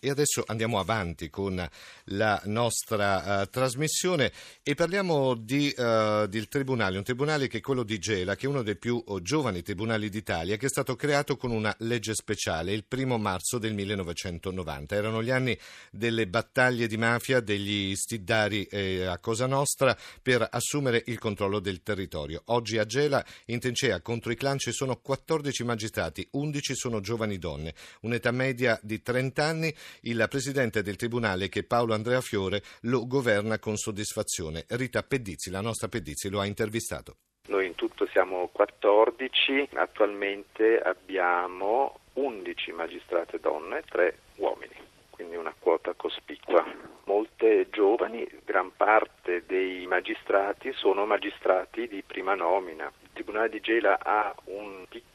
E adesso andiamo avanti con la nostra uh, trasmissione e parliamo di, uh, del tribunale, un tribunale che è quello di Gela, che è uno dei più uh, giovani tribunali d'Italia, che è stato creato con una legge speciale il primo marzo del 1990. Erano gli anni delle battaglie di mafia degli stiddari eh, a Cosa Nostra per assumere il controllo del territorio. Oggi a Gela, in Tencea, contro i clan ci sono 14 magistrati, 11 sono giovani donne, un'età media di 30 anni il presidente del tribunale, che Paolo Andrea Fiore, lo governa con soddisfazione. Rita Pedizzi, la nostra Pedizzi, lo ha intervistato. Noi in tutto siamo 14, attualmente abbiamo 11 magistrate donne e 3 uomini, quindi una quota cospicua. Molte giovani, gran parte dei magistrati sono magistrati di prima nomina. Il Tribunale di Gela ha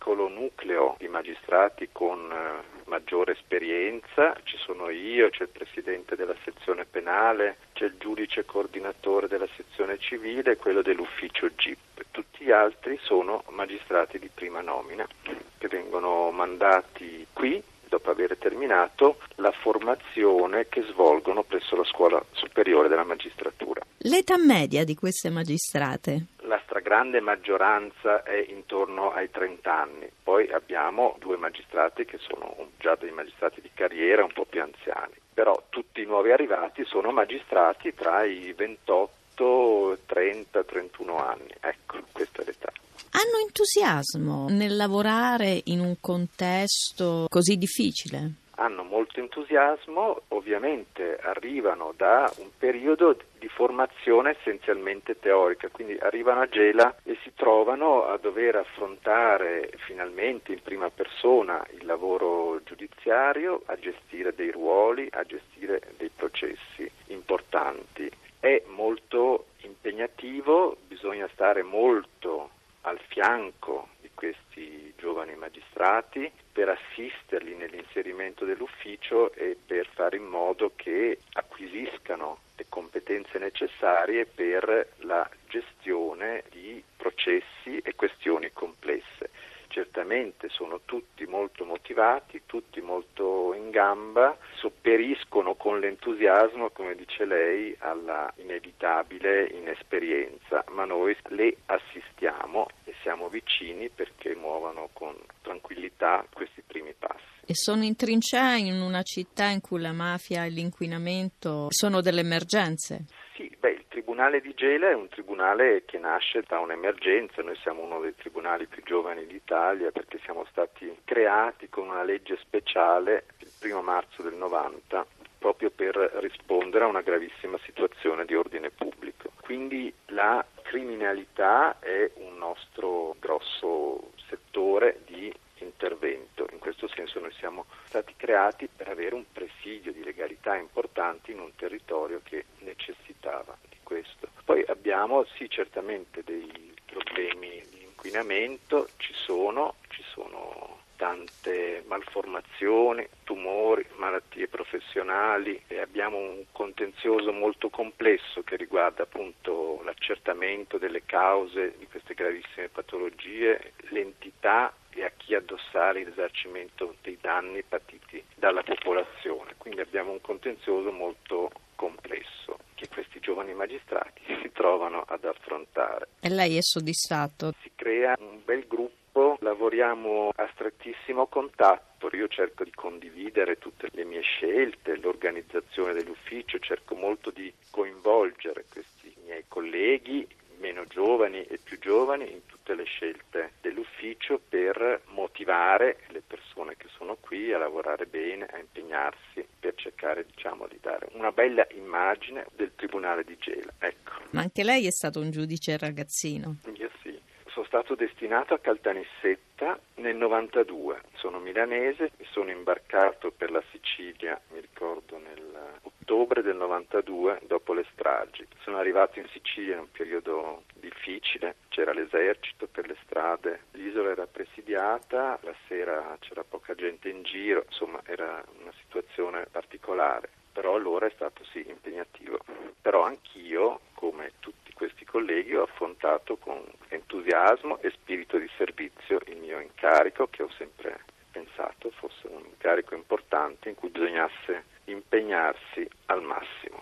piccolo nucleo di magistrati con eh, maggiore esperienza, ci sono io, c'è il presidente della sezione penale, c'è il giudice coordinatore della sezione civile e quello dell'ufficio GIP. Tutti gli altri sono magistrati di prima nomina che vengono mandati qui dopo aver terminato la formazione che svolgono presso la scuola superiore della magistratura. L'età media di queste magistrate? La stragrande maggioranza è intorno ai 30 anni, poi abbiamo due magistrati che sono già dei magistrati di carriera un po' più anziani, però tutti i nuovi arrivati sono magistrati tra i 28, 30, 31 anni, ecco, questa è l'età. Hanno entusiasmo nel lavorare in un contesto così difficile? Entusiasmo, ovviamente arrivano da un periodo di formazione essenzialmente teorica, quindi arrivano a Gela e si trovano a dover affrontare finalmente in prima persona il lavoro giudiziario, a gestire dei ruoli, a gestire dei processi importanti. È molto impegnativo, bisogna stare molto al fianco di questi giovani magistrati per assisterli nell'inserimento dell'ufficio e per fare in modo che acquisiscano le competenze necessarie per la gestione di processi e questioni. Certamente sono tutti molto motivati, tutti molto in gamba, sopperiscono con l'entusiasmo, come dice lei, alla inevitabile inesperienza, ma noi le assistiamo e siamo vicini perché muovano con tranquillità questi primi passi. E sono in trincea in una città in cui la mafia e l'inquinamento sono delle emergenze? Tribunale di Gela è un tribunale che nasce da un'emergenza, noi siamo uno dei tribunali più giovani d'Italia perché siamo stati creati con una legge speciale il primo marzo del 90 proprio per rispondere a una gravissima situazione di ordine pubblico. Quindi la criminalità è un nostro grosso settore di intervento. In questo senso noi siamo stati creati per avere un presidio di legalità importante in un territorio che necessitava questo. Poi abbiamo sì certamente dei problemi di inquinamento, ci sono, ci sono tante malformazioni, tumori, malattie professionali e abbiamo un contenzioso molto complesso che riguarda appunto l'accertamento delle cause di queste gravissime patologie, l'entità e a chi addossare il risarcimento dei danni patiti dalla popolazione. Quindi abbiamo un contenzioso molto complesso giovani magistrati si trovano ad affrontare. E lei è soddisfatto? Si crea un bel gruppo, lavoriamo a strettissimo contatto, io cerco di condividere tutte le mie scelte, l'organizzazione dell'ufficio, cerco molto di coinvolgere questi miei colleghi meno giovani e più giovani in tutte le scelte dell'ufficio per motivare le persone che sono qui a lavorare bene, a impegnarsi per cercare diciamo, di dare una bella immagine del Tribunale di Gela. Ecco. Ma anche lei è stato un giudice ragazzino? Io sì. Sono stato destinato a Caltanissetta nel 92. Sono milanese, mi sono imbarcato per la Sicilia, mi ottobre del 92 dopo le stragi. Sono arrivato in Sicilia in un periodo difficile, c'era l'esercito per le strade, l'isola era presidiata, la sera c'era poca gente in giro, insomma era una situazione particolare. però allora è stato sì impegnativo. Però anch'io, come tutti questi colleghi, ho affrontato con entusiasmo e spirito di servizio il mio incarico, che ho sempre pensato fosse un incarico importante in cui bisognasse impegnarsi al massimo.